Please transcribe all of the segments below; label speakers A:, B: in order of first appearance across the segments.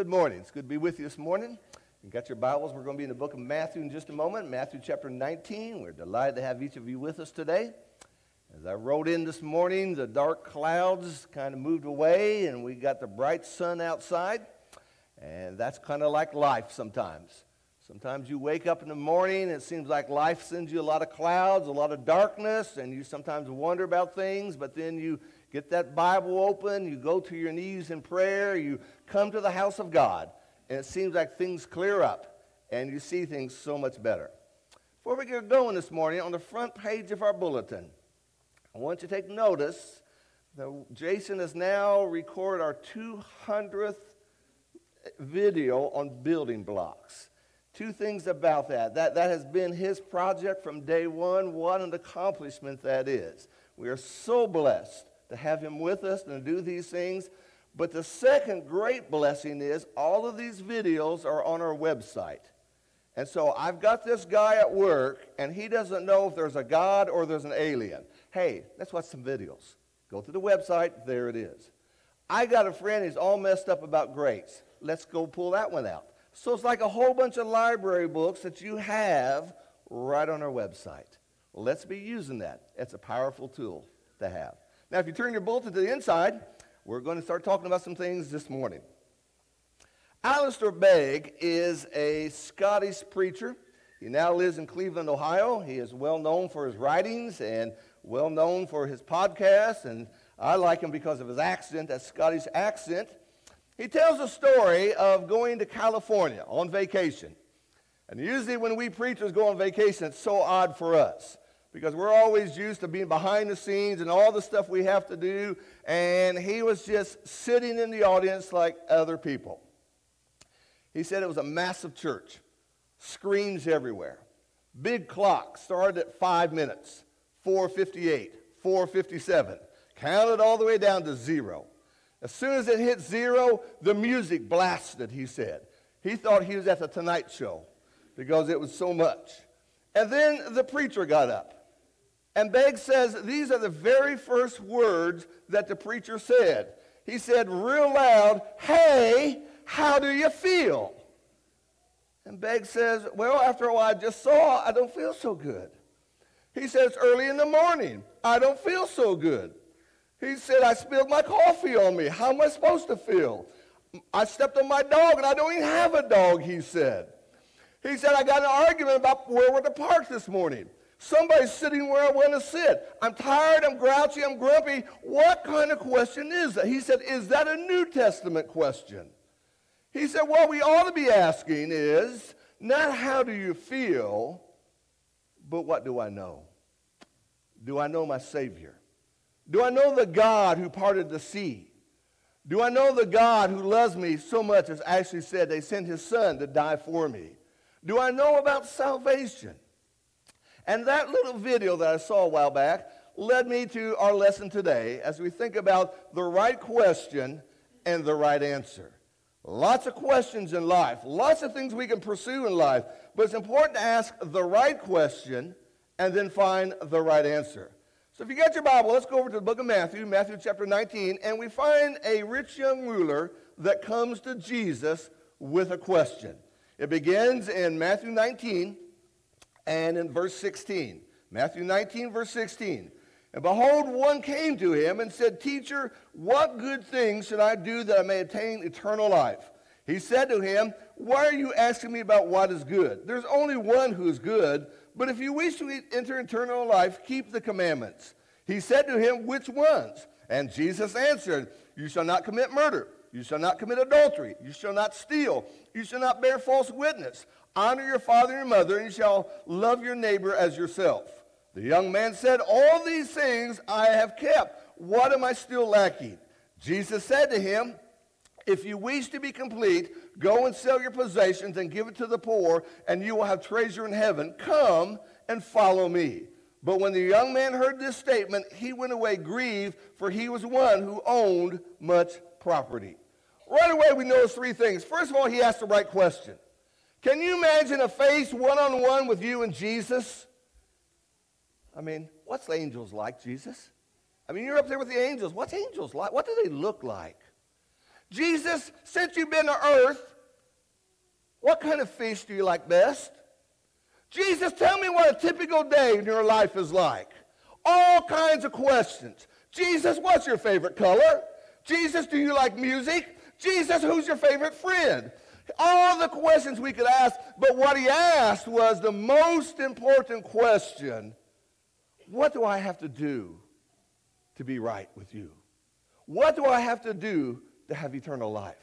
A: good morning. It's good to be with you this morning. You got your Bibles. We're going to be in the book of Matthew in just a moment, Matthew chapter 19. We're delighted to have each of you with us today. As I rode in this morning, the dark clouds kind of moved away, and we got the bright sun outside. And that's kind of like life sometimes. Sometimes you wake up in the morning, and it seems like life sends you a lot of clouds, a lot of darkness, and you sometimes wonder about things, but then you get that Bible open, you go to your knees in prayer, you come to the house of God, and it seems like things clear up and you see things so much better. Before we get going this morning, on the front page of our bulletin, I want you to take notice that Jason has now recorded our 200th video on building blocks. Two things about that. That, that has been his project from day one. What an accomplishment that is. We are so blessed to have him with us and to do these things. But the second great blessing is all of these videos are on our website. And so I've got this guy at work, and he doesn't know if there's a God or there's an alien. Hey, let's watch some videos. Go to the website, there it is. I got a friend, he's all messed up about grace. Let's go pull that one out. So it's like a whole bunch of library books that you have right on our website. let's be using that. It's a powerful tool to have. Now, if you turn your bulletin to the inside, we're going to start talking about some things this morning. Alistair Begg is a Scottish preacher. He now lives in Cleveland, Ohio. He is well known for his writings and well known for his podcasts, and I like him because of his accent, that Scottish accent. He tells a story of going to California on vacation. And usually, when we preachers go on vacation, it's so odd for us because we're always used to being behind the scenes and all the stuff we have to do. And he was just sitting in the audience like other people. He said it was a massive church, screens everywhere. Big clock started at five minutes, 458, 457, counted all the way down to zero. As soon as it hit zero, the music blasted, he said. He thought he was at the Tonight Show because it was so much. And then the preacher got up. And Begg says these are the very first words that the preacher said. He said real loud, Hey, how do you feel? And Begg says, Well, after a while, I just saw, I don't feel so good. He says, Early in the morning, I don't feel so good. He said, I spilled my coffee on me. How am I supposed to feel? I stepped on my dog and I don't even have a dog, he said. He said, I got an argument about where we're to park this morning. Somebody's sitting where I want to sit. I'm tired, I'm grouchy, I'm grumpy. What kind of question is that? He said, Is that a New Testament question? He said, What we ought to be asking is not how do you feel, but what do I know? Do I know my Savior? Do I know the God who parted the sea? Do I know the God who loves me so much as actually said they sent his son to die for me? Do I know about salvation? And that little video that I saw a while back led me to our lesson today as we think about the right question and the right answer. Lots of questions in life, lots of things we can pursue in life, but it's important to ask the right question and then find the right answer. So if you got your Bible, let's go over to the book of Matthew, Matthew chapter 19, and we find a rich young ruler that comes to Jesus with a question. It begins in Matthew 19, and in verse 16. Matthew 19, verse 16. And behold, one came to him and said, Teacher, what good things should I do that I may attain eternal life? He said to him, Why are you asking me about what is good? There's only one who is good, but if you wish to enter eternal life, keep the commandments. He said to him, Which ones? And Jesus answered, You shall not commit murder. You shall not commit adultery. You shall not steal. You shall not bear false witness. Honor your father and your mother, and you shall love your neighbor as yourself. The young man said, All these things I have kept. What am I still lacking? Jesus said to him, If you wish to be complete, go and sell your possessions and give it to the poor, and you will have treasure in heaven. Come and follow me. But when the young man heard this statement, he went away grieved, for he was one who owned much property. Right away, we notice three things. First of all, he asked the right question. Can you imagine a face one on one with you and Jesus? I mean, what's angels like, Jesus? I mean, you're up there with the angels. What's angels like? What do they look like? Jesus, since you've been to earth, what kind of fish do you like best? Jesus, tell me what a typical day in your life is like. All kinds of questions. Jesus, what's your favorite color? Jesus, do you like music? Jesus, who's your favorite friend? All the questions we could ask, but what he asked was the most important question What do I have to do to be right with you? What do I have to do to have eternal life?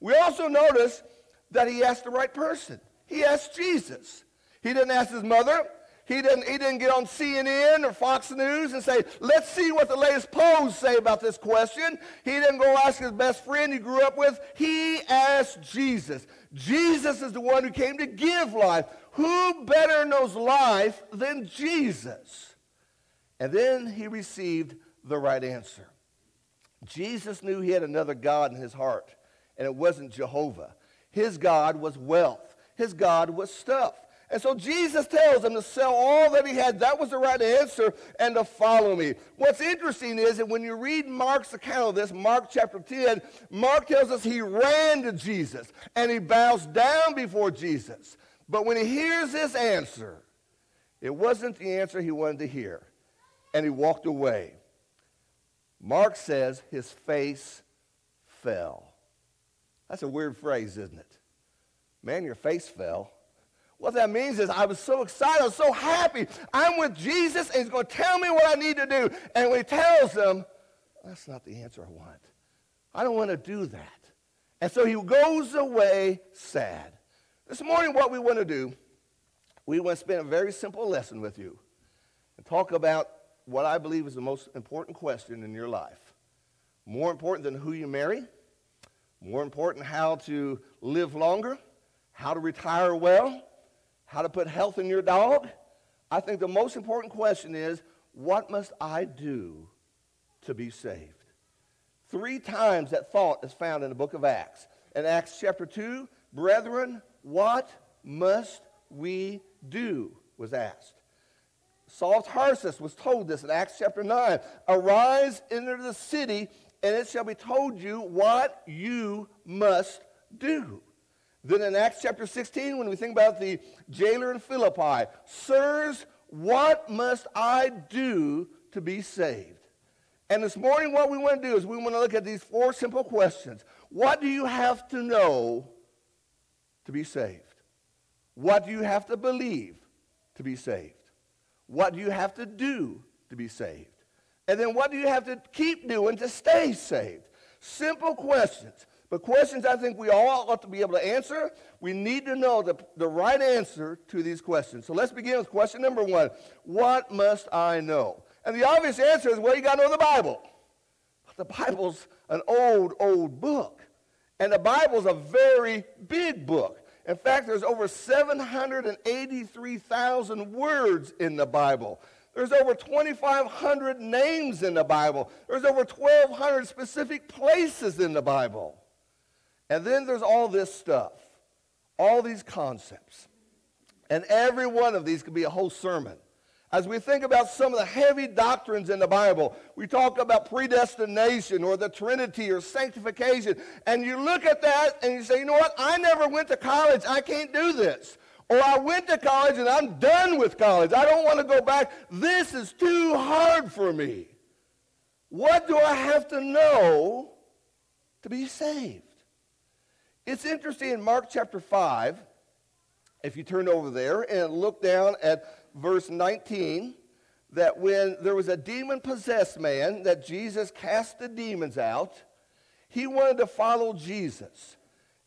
A: We also notice that he asked the right person. He asked Jesus. He didn't ask his mother. He didn't, he didn't get on CNN or Fox News and say, let's see what the latest polls say about this question. He didn't go ask his best friend he grew up with. He asked Jesus. Jesus is the one who came to give life. Who better knows life than Jesus? And then he received the right answer. Jesus knew he had another God in his heart, and it wasn't Jehovah. His God was wealth, his God was stuff. And so Jesus tells him to sell all that he had. That was the right answer, and to follow me. What's interesting is that when you read Mark's account of this, Mark chapter 10, Mark tells us he ran to Jesus and he bows down before Jesus. But when he hears this answer, it wasn't the answer he wanted to hear, and he walked away. Mark says his face fell. That's a weird phrase, isn't it? Man, your face fell. What that means is I was so excited, I was so happy. I'm with Jesus, and he's going to tell me what I need to do. And when he tells them, that's not the answer I want. I don't want to do that. And so he goes away sad. This morning, what we want to do, we want to spend a very simple lesson with you and talk about what I believe is the most important question in your life. More important than who you marry, more important how to live longer, how to retire well, how to put health in your dog. I think the most important question is what must I do to be saved? Three times that thought is found in the book of Acts. In Acts chapter 2, brethren, what must we do? was asked. Saul of Tarsus was told this in Acts chapter 9. Arise, enter the city, and it shall be told you what you must do. Then in Acts chapter 16, when we think about the jailer in Philippi, Sirs, what must I do to be saved? And this morning, what we want to do is we want to look at these four simple questions. What do you have to know to be saved? What do you have to believe to be saved? What do you have to do to be saved? And then what do you have to keep doing to stay saved? Simple questions. But questions I think we all ought to be able to answer. We need to know the, the right answer to these questions. So let's begin with question number one What must I know? And the obvious answer is well, you got to know the Bible. But the Bible's an old, old book. And the Bible's a very big book. In fact, there's over 783,000 words in the Bible. There's over 2,500 names in the Bible. There's over 1,200 specific places in the Bible. And then there's all this stuff, all these concepts. And every one of these could be a whole sermon. As we think about some of the heavy doctrines in the Bible, we talk about predestination or the Trinity or sanctification, and you look at that and you say, you know what? I never went to college. I can't do this. Or I went to college and I'm done with college. I don't want to go back. This is too hard for me. What do I have to know to be saved? It's interesting in Mark chapter 5, if you turn over there and look down at verse 19, that when there was a demon possessed man that Jesus cast the demons out, he wanted to follow Jesus.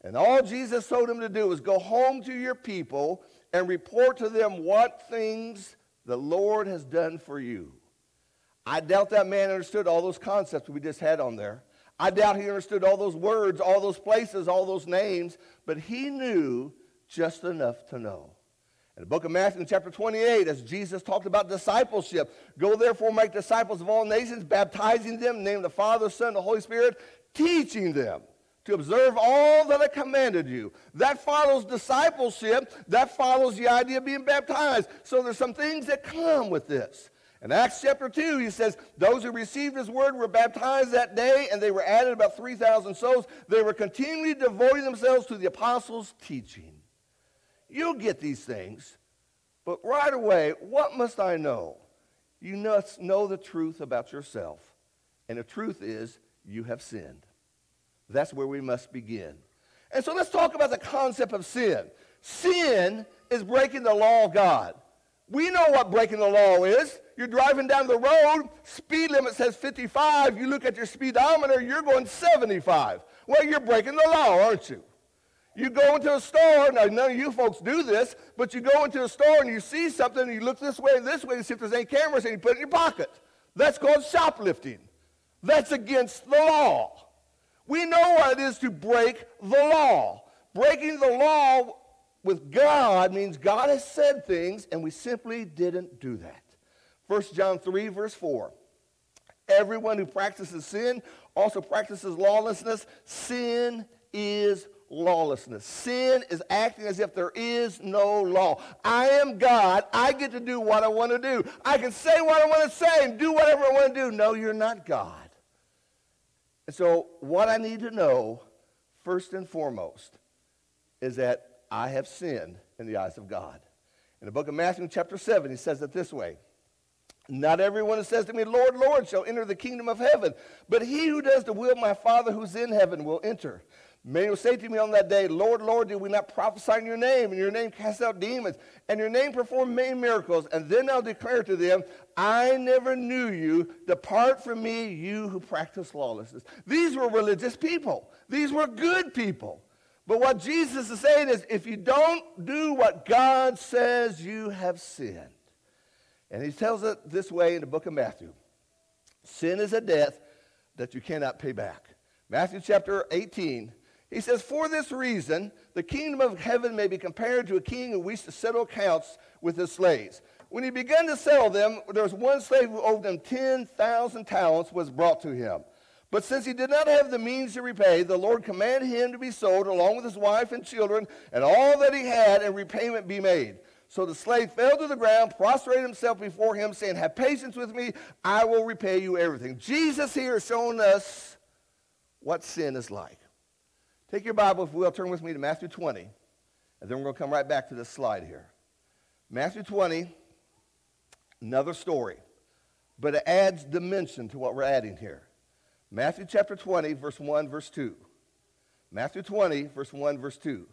A: And all Jesus told him to do was go home to your people and report to them what things the Lord has done for you. I doubt that man understood all those concepts we just had on there. I doubt he understood all those words, all those places, all those names, but he knew just enough to know. In the book of Matthew, in chapter 28, as Jesus talked about discipleship, go therefore make disciples of all nations, baptizing them in the name of the Father, Son, and the Holy Spirit, teaching them to observe all that I commanded you. That follows discipleship. That follows the idea of being baptized. So there's some things that come with this. In Acts chapter 2, he says, Those who received his word were baptized that day, and they were added about 3,000 souls. They were continually devoting themselves to the apostles' teaching. You'll get these things, but right away, what must I know? You must know the truth about yourself. And the truth is, you have sinned. That's where we must begin. And so let's talk about the concept of sin. Sin is breaking the law of God. We know what breaking the law is. You're driving down the road, speed limit says 55. You look at your speedometer, you're going 75. Well, you're breaking the law, aren't you? You go into a store, now none of you folks do this, but you go into a store and you see something and you look this way and this way to see if there's any cameras and you put it in your pocket. That's called shoplifting. That's against the law. We know what it is to break the law. Breaking the law with God means God has said things and we simply didn't do that. 1 John 3, verse 4. Everyone who practices sin also practices lawlessness. Sin is lawlessness. Sin is acting as if there is no law. I am God. I get to do what I want to do. I can say what I want to say and do whatever I want to do. No, you're not God. And so, what I need to know, first and foremost, is that I have sinned in the eyes of God. In the book of Matthew, chapter 7, he says it this way Not everyone who says to me, Lord, Lord, shall enter the kingdom of heaven, but he who does the will of my Father who's in heaven will enter. Many will say to me on that day, Lord, Lord, did we not prophesy in your name, and your name cast out demons, and your name perform many miracles? And then I'll declare to them, I never knew you. Depart from me, you who practice lawlessness. These were religious people. These were good people. But what Jesus is saying is, if you don't do what God says, you have sinned. And he tells it this way in the book of Matthew. Sin is a death that you cannot pay back. Matthew chapter 18, he says, For this reason, the kingdom of heaven may be compared to a king who wished to settle accounts with his slaves. When he began to settle them, there was one slave who owed them 10,000 talents was brought to him. But since he did not have the means to repay, the Lord commanded him to be sold along with his wife and children and all that he had, and repayment be made. So the slave fell to the ground, prostrated himself before him, saying, Have patience with me, I will repay you everything. Jesus here is showing us what sin is like. Take your Bible, if you will, turn with me to Matthew 20, and then we're going to come right back to this slide here. Matthew 20, another story, but it adds dimension to what we're adding here. Matthew chapter 20, verse 1, verse 2. Matthew 20, verse 1, verse 2.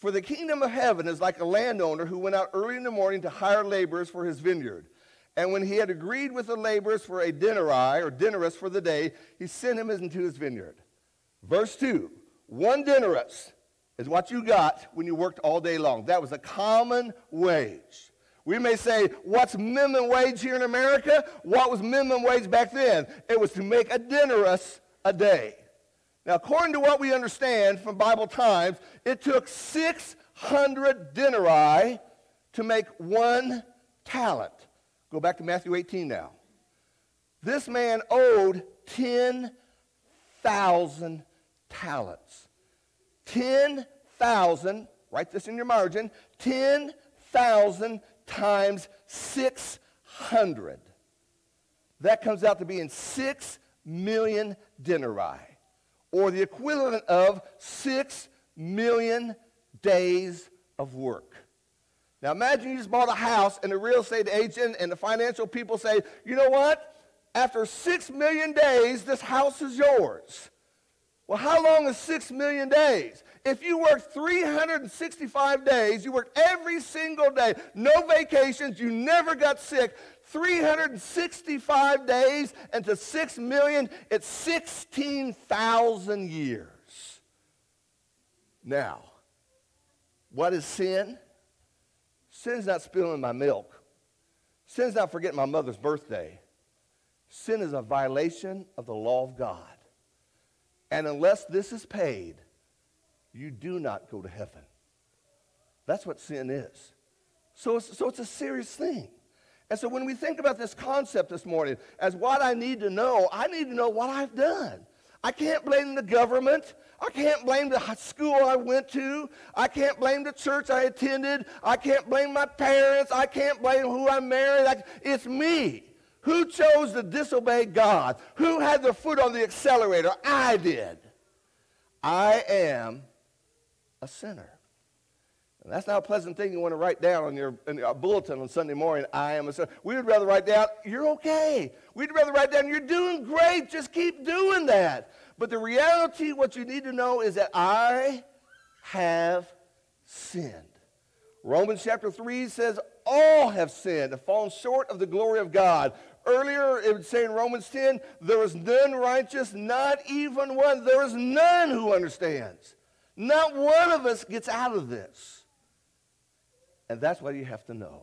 A: For the kingdom of heaven is like a landowner who went out early in the morning to hire laborers for his vineyard. And when he had agreed with the laborers for a denarii or denarius for the day, he sent him into his vineyard. Verse 2 one denarius is what you got when you worked all day long. That was a common wage. We may say, what's minimum wage here in America? What was minimum wage back then? It was to make a denarius a day. Now, according to what we understand from Bible times, it took 600 denarii to make one talent. Go back to Matthew 18 now. This man owed 10,000 talents. 10,000, write this in your margin, 10,000 times 600. That comes out to being 6 million denarii, or the equivalent of 6 million days of work. Now imagine you just bought a house and the real estate agent and the financial people say, you know what? After 6 million days, this house is yours. Well, how long is six million days? If you work 365 days, you worked every single day, no vacations, you never got sick, 365 days, and to 6 million, it's 16,000 years. Now, what is sin? Sin's not spilling my milk. Sin's not forgetting my mother's birthday. Sin is a violation of the law of God. And unless this is paid, you do not go to heaven. That's what sin is. So it's, so it's a serious thing. And so when we think about this concept this morning as what I need to know, I need to know what I've done. I can't blame the government. I can't blame the school I went to. I can't blame the church I attended. I can't blame my parents. I can't blame who I married. I, it's me. Who chose to disobey God? Who had their foot on the accelerator? I did. I am a sinner. And that's not a pleasant thing you want to write down on your, your bulletin on Sunday morning. I am a sinner. We would rather write down, you're okay. We'd rather write down, you're doing great. Just keep doing that. But the reality, what you need to know is that I have sinned. Romans chapter 3 says, All have sinned and fallen short of the glory of God. Earlier, it would say in Romans 10, There is none righteous, not even one. There is none who understands. Not one of us gets out of this. And that's what you have to know.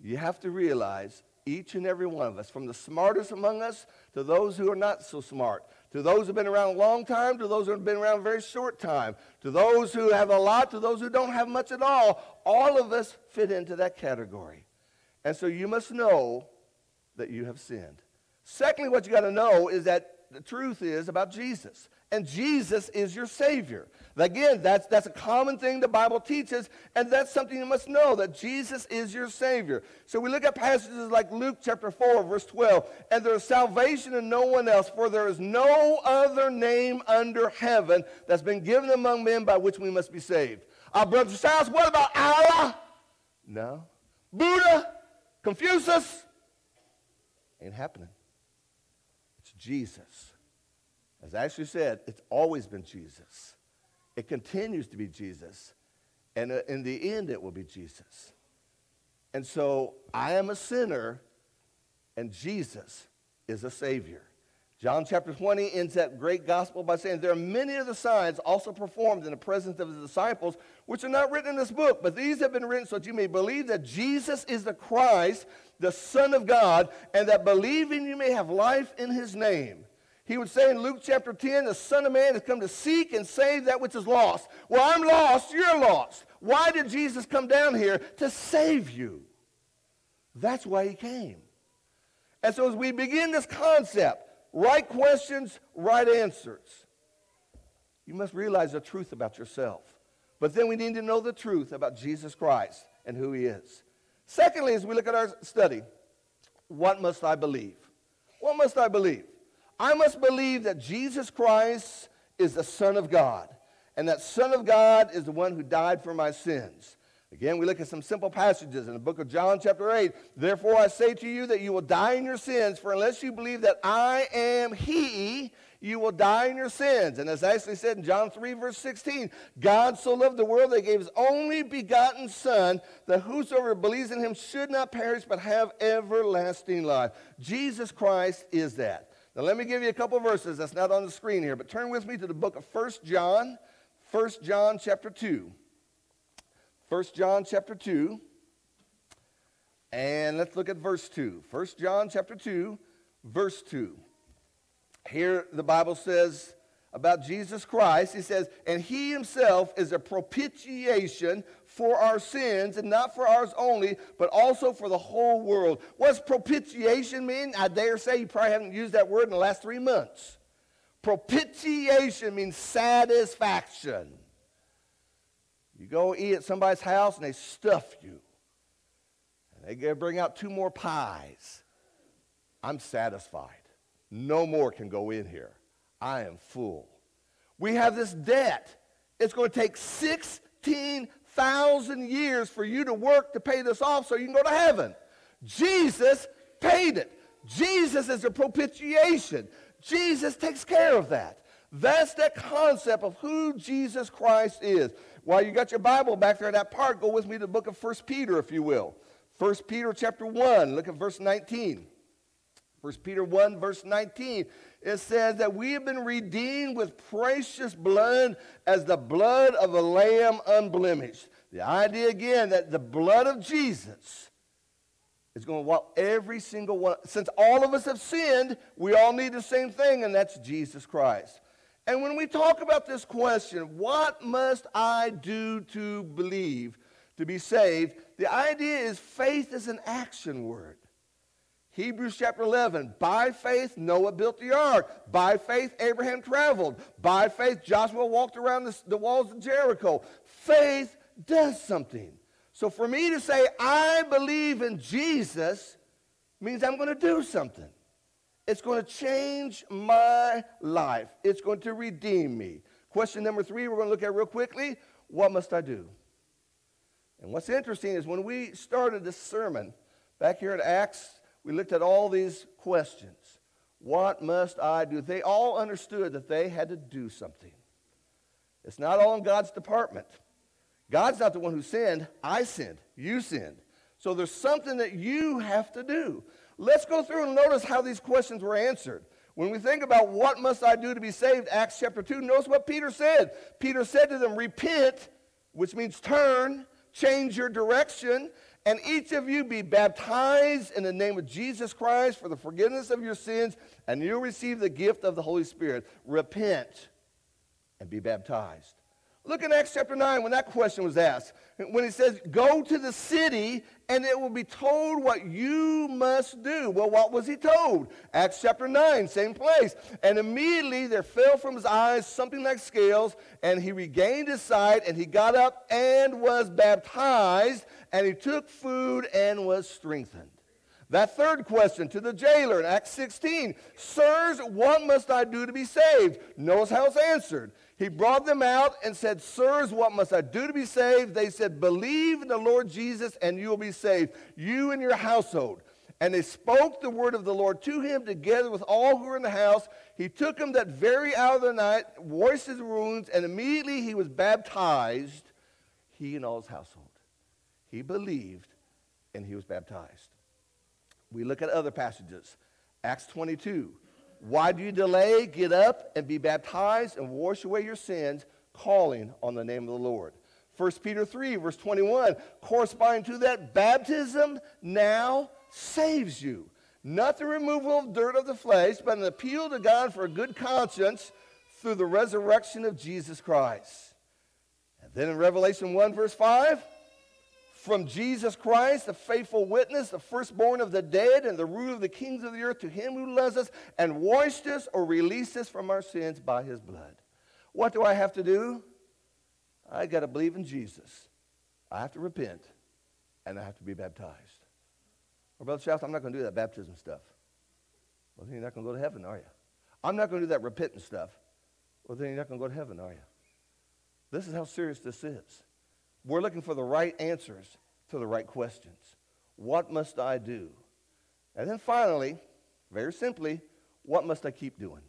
A: You have to realize each and every one of us, from the smartest among us to those who are not so smart, to those who have been around a long time, to those who have been around a very short time, to those who have a lot, to those who don't have much at all, all of us fit into that category. And so you must know that you have sinned. Secondly, what you got to know is that the truth is about Jesus. And Jesus is your Savior. Again, that's, that's a common thing the Bible teaches, and that's something you must know that Jesus is your Savior. So we look at passages like Luke chapter 4, verse 12, and there is salvation in no one else, for there is no other name under heaven that's been given among men by which we must be saved. Uh, Our brothers and what about Allah? No. Buddha? Confucius? Ain't happening. It's Jesus. As actually said, it's always been Jesus. It continues to be Jesus. And uh, in the end, it will be Jesus. And so I am a sinner, and Jesus is a Savior. John chapter 20 ends that great gospel by saying, There are many of the signs also performed in the presence of his disciples, which are not written in this book, but these have been written so that you may believe that Jesus is the Christ, the Son of God, and that believing you may have life in his name. He would say in Luke chapter 10, the Son of Man has come to seek and save that which is lost. Well, I'm lost, you're lost. Why did Jesus come down here? To save you. That's why he came. And so as we begin this concept, right questions, right answers, you must realize the truth about yourself. But then we need to know the truth about Jesus Christ and who he is. Secondly, as we look at our study, what must I believe? What must I believe? I must believe that Jesus Christ is the Son of God, and that Son of God is the one who died for my sins. Again, we look at some simple passages in the book of John, chapter 8. Therefore, I say to you that you will die in your sins, for unless you believe that I am He, you will die in your sins. And as actually said in John 3, verse 16, God so loved the world that he gave his only begotten Son, that whosoever believes in him should not perish but have everlasting life. Jesus Christ is that. Now, let me give you a couple verses that's not on the screen here, but turn with me to the book of 1 John, 1 John chapter 2. 1 John chapter 2. And let's look at verse 2. 1 John chapter 2, verse 2. Here the Bible says about Jesus Christ, he says, and he himself is a propitiation for our sins, and not for ours only, but also for the whole world. What's propitiation mean? I dare say you probably haven't used that word in the last three months. Propitiation means satisfaction. You go eat at somebody's house and they stuff you. And they bring out two more pies. I'm satisfied. No more can go in here. I am full. We have this debt. It's going to take 16 thousand years for you to work to pay this off so you can go to heaven. Jesus paid it. Jesus is a propitiation. Jesus takes care of that. That's that concept of who Jesus Christ is. While you got your Bible back there in that part, go with me to the book of 1 Peter, if you will. 1 Peter chapter 1, look at verse 19. 1 Peter 1, verse 19 it says that we have been redeemed with precious blood as the blood of a lamb unblemished. The idea again that the blood of Jesus is going to walk every single one. Since all of us have sinned, we all need the same thing, and that's Jesus Christ. And when we talk about this question, what must I do to believe to be saved? The idea is faith is an action word. Hebrews chapter 11. By faith, Noah built the ark. By faith, Abraham traveled. By faith, Joshua walked around the, the walls of Jericho. Faith does something. So for me to say, I believe in Jesus, means I'm going to do something. It's going to change my life. It's going to redeem me. Question number three, we're going to look at real quickly. What must I do? And what's interesting is when we started this sermon back here at Acts, we looked at all these questions. What must I do? They all understood that they had to do something. It's not all in God's department. God's not the one who sinned. I sinned. You sinned. So there's something that you have to do. Let's go through and notice how these questions were answered. When we think about what must I do to be saved, Acts chapter 2, notice what Peter said. Peter said to them, Repent, which means turn, change your direction, and each of you be baptized in the name of Jesus Christ for the forgiveness of your sins, and you'll receive the gift of the Holy Spirit. Repent and be baptized. Look in Acts chapter 9 when that question was asked. When he says, Go to the city and it will be told what you must do. Well, what was he told? Acts chapter 9, same place. And immediately there fell from his eyes something like scales, and he regained his sight, and he got up and was baptized, and he took food and was strengthened. That third question to the jailer in Acts 16 Sirs, what must I do to be saved? How it's answered. He brought them out and said, Sirs, what must I do to be saved? They said, Believe in the Lord Jesus and you will be saved, you and your household. And they spoke the word of the Lord to him together with all who were in the house. He took him that very hour of the night, washed his wounds, and immediately he was baptized, he and all his household. He believed and he was baptized. We look at other passages. Acts 22. Why do you delay? Get up and be baptized and wash away your sins, calling on the name of the Lord. 1 Peter 3, verse 21, corresponding to that, baptism now saves you. Not the removal of dirt of the flesh, but an appeal to God for a good conscience through the resurrection of Jesus Christ. And then in Revelation 1, verse 5, from Jesus Christ, the faithful witness, the firstborn of the dead, and the ruler of the kings of the earth, to him who loves us and washed us or released us from our sins by his blood. What do I have to do? I got to believe in Jesus. I have to repent, and I have to be baptized. Well, Brother Shouse, I'm not going to do that baptism stuff. Well, then you're not going to go to heaven, are you? I'm not going to do that repentance stuff. Well, then you're not going to go to heaven, are you? This is how serious this is. We're looking for the right answers to the right questions. What must I do? And then finally, very simply, what must I keep doing?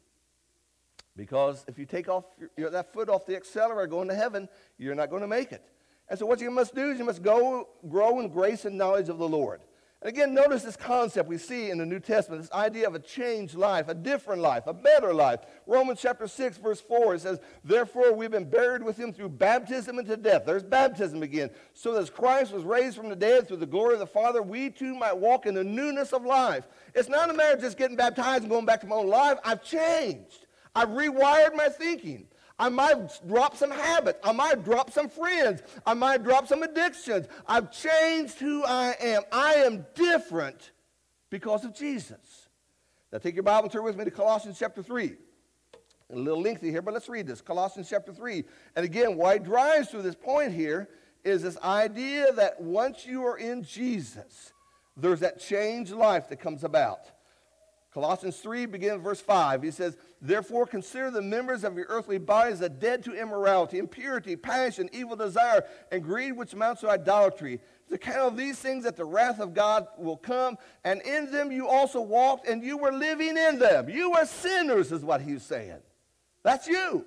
A: Because if you take off your, that foot off the accelerator going to heaven, you're not going to make it. And so what you must do is you must go grow in grace and knowledge of the Lord. And again, notice this concept we see in the New Testament this idea of a changed life, a different life, a better life. Romans chapter 6, verse 4, it says, Therefore we've been buried with him through baptism into death. There's baptism again. So that as Christ was raised from the dead through the glory of the Father, we too might walk in the newness of life. It's not a matter of just getting baptized and going back to my own life. I've changed, I've rewired my thinking. I might drop some habits. I might drop some friends. I might drop some addictions. I've changed who I am. I am different because of Jesus. Now take your Bible and turn with me to Colossians chapter 3. A little lengthy here, but let's read this. Colossians chapter 3. And again, why it drives through this point here is this idea that once you are in Jesus, there's that changed life that comes about. Colossians 3, beginning verse 5. He says, Therefore consider the members of your earthly bodies as dead to immorality, impurity, passion, evil desire, and greed which amounts to idolatry. To account of these things that the wrath of God will come, and in them you also walked, and you were living in them. You were sinners, is what he's saying. That's you.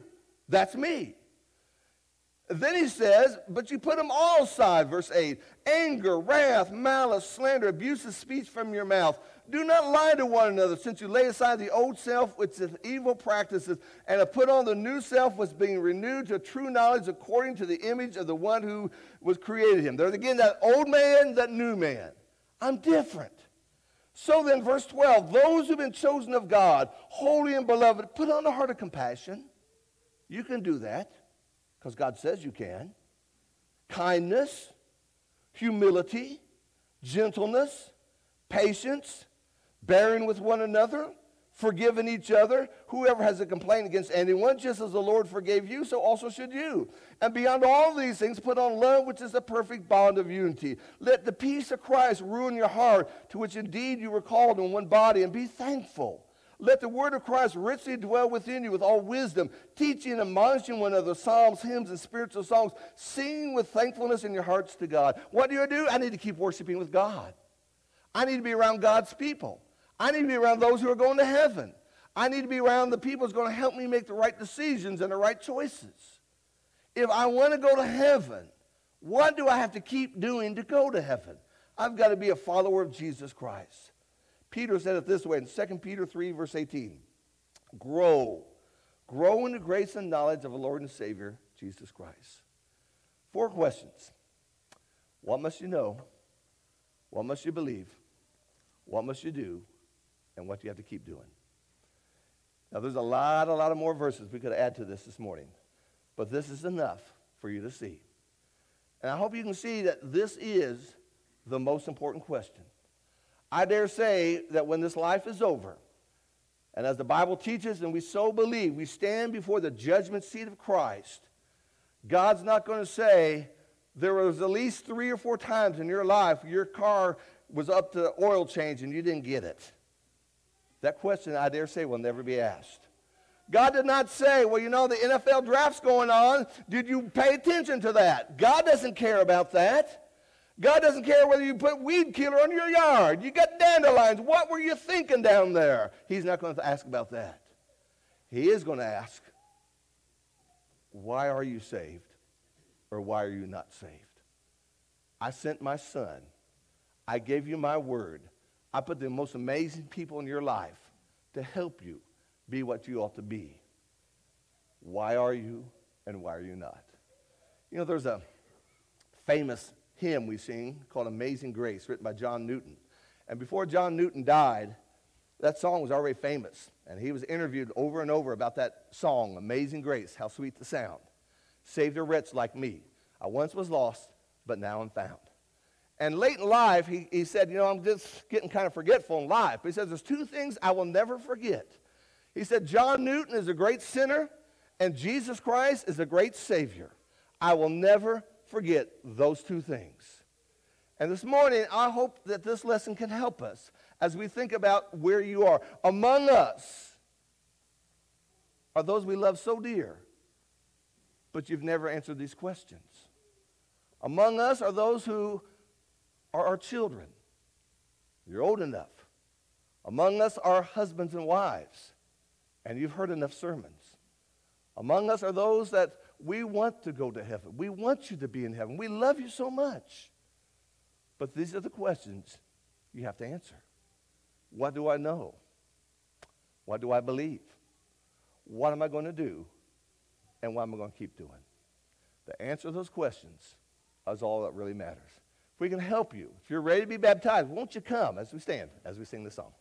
A: That's me. Then he says, but you put them all aside, verse 8 anger, wrath, malice, slander, abusive speech from your mouth. Do not lie to one another, since you lay aside the old self with its evil practices, and have put on the new self, which is being renewed to true knowledge according to the image of the one who was created him. There's again that old man, that new man. I'm different. So then, verse 12 those who've been chosen of God, holy and beloved, put on a heart of compassion. You can do that because God says you can. Kindness, humility, gentleness, patience bearing with one another, forgiving each other. Whoever has a complaint against anyone, just as the Lord forgave you, so also should you. And beyond all these things, put on love, which is the perfect bond of unity. Let the peace of Christ rule in your heart, to which indeed you were called in one body, and be thankful. Let the word of Christ richly dwell within you with all wisdom, teaching and admonishing one another psalms, hymns, and spiritual songs, singing with thankfulness in your hearts to God. What do I do? I need to keep worshiping with God. I need to be around God's people. I need to be around those who are going to heaven. I need to be around the people who's going to help me make the right decisions and the right choices. If I want to go to heaven, what do I have to keep doing to go to heaven? I've got to be a follower of Jesus Christ. Peter said it this way in 2 Peter 3, verse 18 Grow. Grow in the grace and knowledge of the Lord and Savior, Jesus Christ. Four questions What must you know? What must you believe? What must you do? And what you have to keep doing? Now, there's a lot, a lot of more verses we could add to this this morning, but this is enough for you to see. And I hope you can see that this is the most important question. I dare say that when this life is over, and as the Bible teaches, and we so believe, we stand before the judgment seat of Christ, God's not going to say, there was at least three or four times in your life your car was up to oil change and you didn't get it. That question, I dare say, will never be asked. God did not say, well, you know, the NFL draft's going on. Did you pay attention to that? God doesn't care about that. God doesn't care whether you put weed killer on your yard. You got dandelions. What were you thinking down there? He's not going to ask about that. He is going to ask, why are you saved? Or why are you not saved? I sent my son. I gave you my word. I put the most amazing people in your life to help you be what you ought to be. Why are you and why are you not? You know, there's a famous hymn we sing called Amazing Grace, written by John Newton. And before John Newton died, that song was already famous. And he was interviewed over and over about that song, Amazing Grace, how sweet the sound. Saved a wretch like me. I once was lost, but now I'm found. And late in life, he, he said, You know, I'm just getting kind of forgetful in life. But he says, There's two things I will never forget. He said, John Newton is a great sinner, and Jesus Christ is a great Savior. I will never forget those two things. And this morning, I hope that this lesson can help us as we think about where you are. Among us are those we love so dear, but you've never answered these questions. Among us are those who are our children. You're old enough. Among us are husbands and wives, and you've heard enough sermons. Among us are those that we want to go to heaven. We want you to be in heaven. We love you so much. But these are the questions you have to answer. What do I know? What do I believe? What am I going to do? And what am I going to keep doing? The answer to those questions is all that really matters. We can help you, if you're ready to be baptized, won't you come as we stand, as we sing the song?